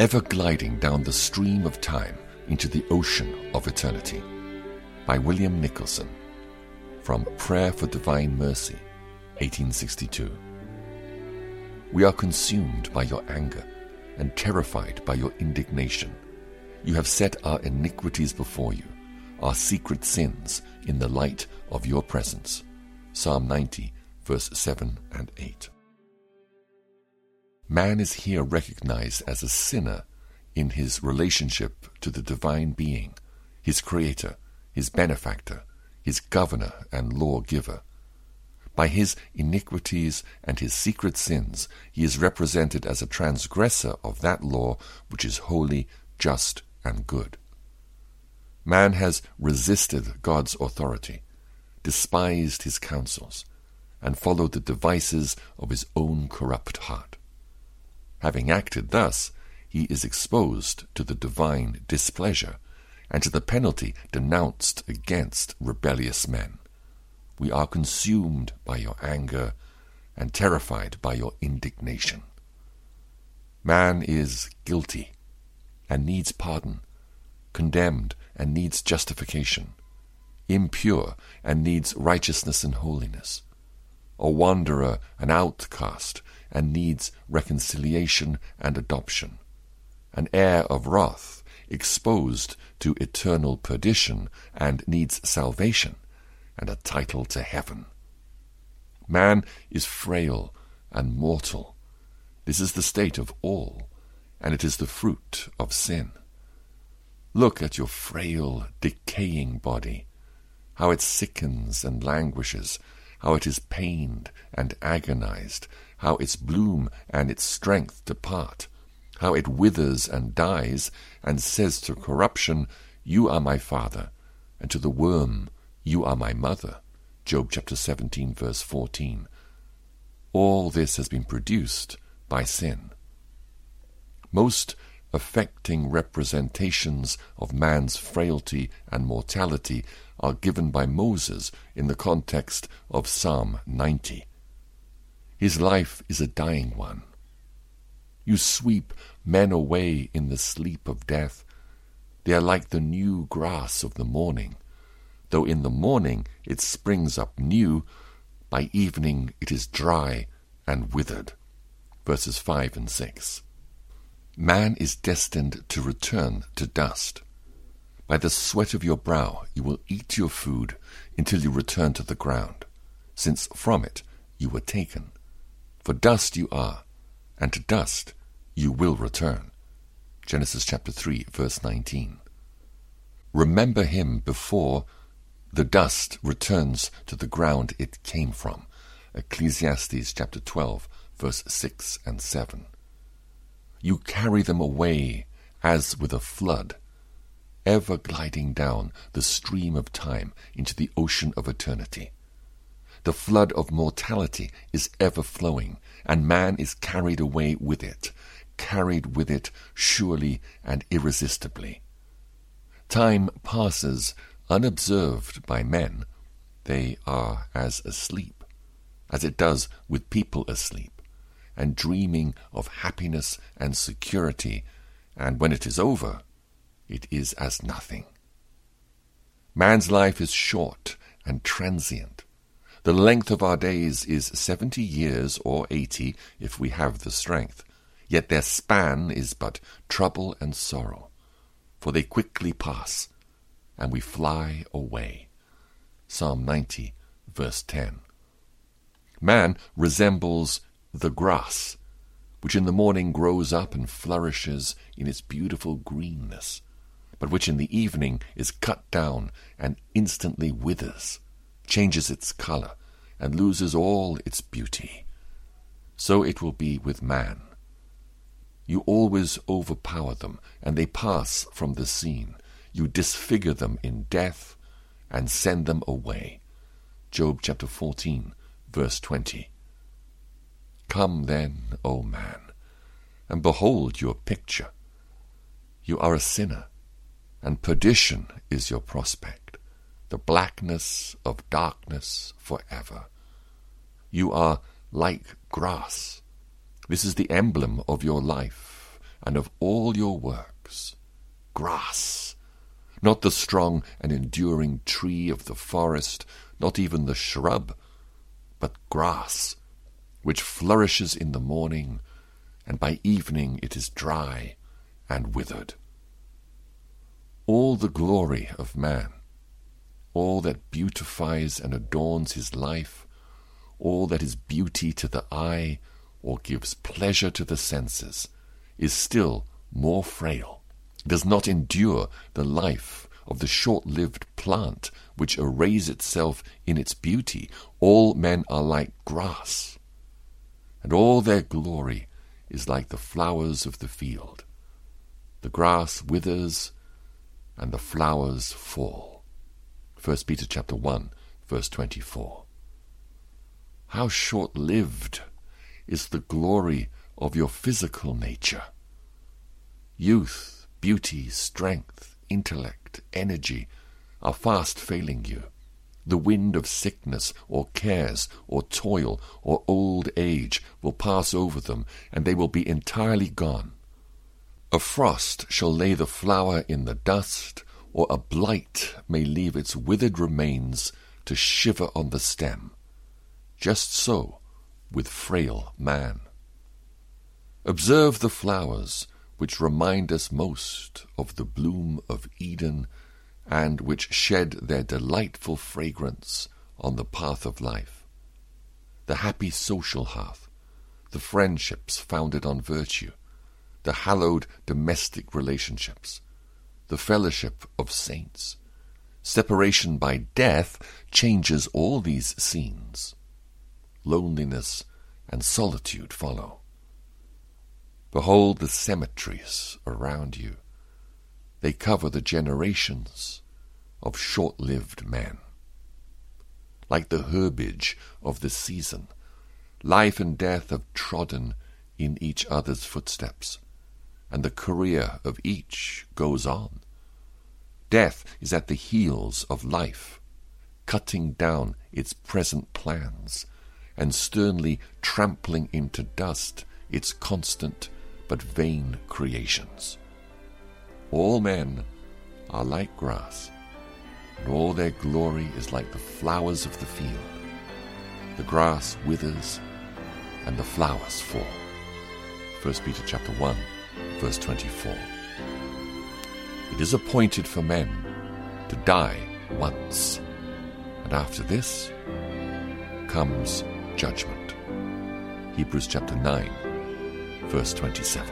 ever gliding down the stream of time into the ocean of eternity. By William Nicholson. From Prayer for Divine Mercy, 1862. We are consumed by your anger and terrified by your indignation. You have set our iniquities before you, our secret sins in the light of your presence. Psalm 90, verse 7 and 8. Man is here recognized as a sinner in his relationship to the divine being, his creator, his benefactor, his governor and lawgiver. By his iniquities and his secret sins, he is represented as a transgressor of that law which is holy, just, and good. Man has resisted God's authority, despised his counsels, and followed the devices of his own corrupt heart. Having acted thus, he is exposed to the divine displeasure and to the penalty denounced against rebellious men. We are consumed by your anger and terrified by your indignation. Man is guilty and needs pardon, condemned and needs justification, impure and needs righteousness and holiness, a wanderer, an outcast, and needs reconciliation and adoption, an heir of wrath, exposed to eternal perdition and needs salvation and a title to heaven. Man is frail and mortal. This is the state of all, and it is the fruit of sin. Look at your frail, decaying body, how it sickens and languishes, how it is pained and agonized, how its bloom and its strength depart, how it withers and dies, and says to corruption, You are my father, and to the worm, You are my mother. Job chapter 17, verse 14. All this has been produced by sin. Most affecting representations of man's frailty and mortality are given by Moses in the context of Psalm 90. His life is a dying one. You sweep men away in the sleep of death. They are like the new grass of the morning. Though in the morning it springs up new, by evening it is dry and withered. Verses 5 and 6. Man is destined to return to dust. By the sweat of your brow you will eat your food until you return to the ground, since from it you were taken. For dust you are, and to dust you will return. Genesis chapter 3, verse 19. Remember him before the dust returns to the ground it came from. Ecclesiastes chapter 12, verse 6 and 7. You carry them away as with a flood, ever gliding down the stream of time into the ocean of eternity. The flood of mortality is ever flowing, and man is carried away with it, carried with it surely and irresistibly. Time passes unobserved by men. They are as asleep, as it does with people asleep and dreaming of happiness and security, and when it is over, it is as nothing. Man's life is short and transient. The length of our days is seventy years or eighty if we have the strength, yet their span is but trouble and sorrow, for they quickly pass, and we fly away. Psalm 90, verse 10. Man resembles the grass, which in the morning grows up and flourishes in its beautiful greenness, but which in the evening is cut down and instantly withers, changes its color, and loses all its beauty. So it will be with man. You always overpower them, and they pass from the scene. You disfigure them in death and send them away. Job chapter 14, verse 20. Come then, O man, and behold your picture. You are a sinner, and perdition is your prospect, the blackness of darkness forever. You are like grass. This is the emblem of your life, and of all your works. Grass, not the strong and enduring tree of the forest, not even the shrub, but grass, which flourishes in the morning, and by evening it is dry and withered. All the glory of man, all that beautifies and adorns his life, all that is beauty to the eye or gives pleasure to the senses, is still more frail, does not endure the life of the short lived plant which arrays itself in its beauty. All men are like grass, and all their glory is like the flowers of the field. The grass withers, and the flowers fall. 1 Peter chapter 1, verse 24. How short lived is the glory of your physical nature. Youth, beauty, strength, intellect, energy are fast failing you. The wind of sickness or cares or toil or old age will pass over them, and they will be entirely gone. A frost shall lay the flower in the dust, or a blight may leave its withered remains to shiver on the stem. Just so with frail man. Observe the flowers which remind us most of the bloom of Eden and which shed their delightful fragrance on the path of life. The happy social hearth, the friendships founded on virtue, the hallowed domestic relationships, the fellowship of saints. Separation by death changes all these scenes. Loneliness and solitude follow. Behold the cemeteries around you. They cover the generations of short lived men. Like the herbage of the season, life and death have trodden in each other's footsteps, and the career of each goes on. Death is at the heels of life, cutting down its present plans and sternly trampling into dust its constant but vain creations. All men are like grass, and all their glory is like the flowers of the field. The grass withers, and the flowers fall. 1 Peter chapter 1, verse 24. It is appointed for men to die once, and after this comes judgment. Hebrews chapter 9, verse 27.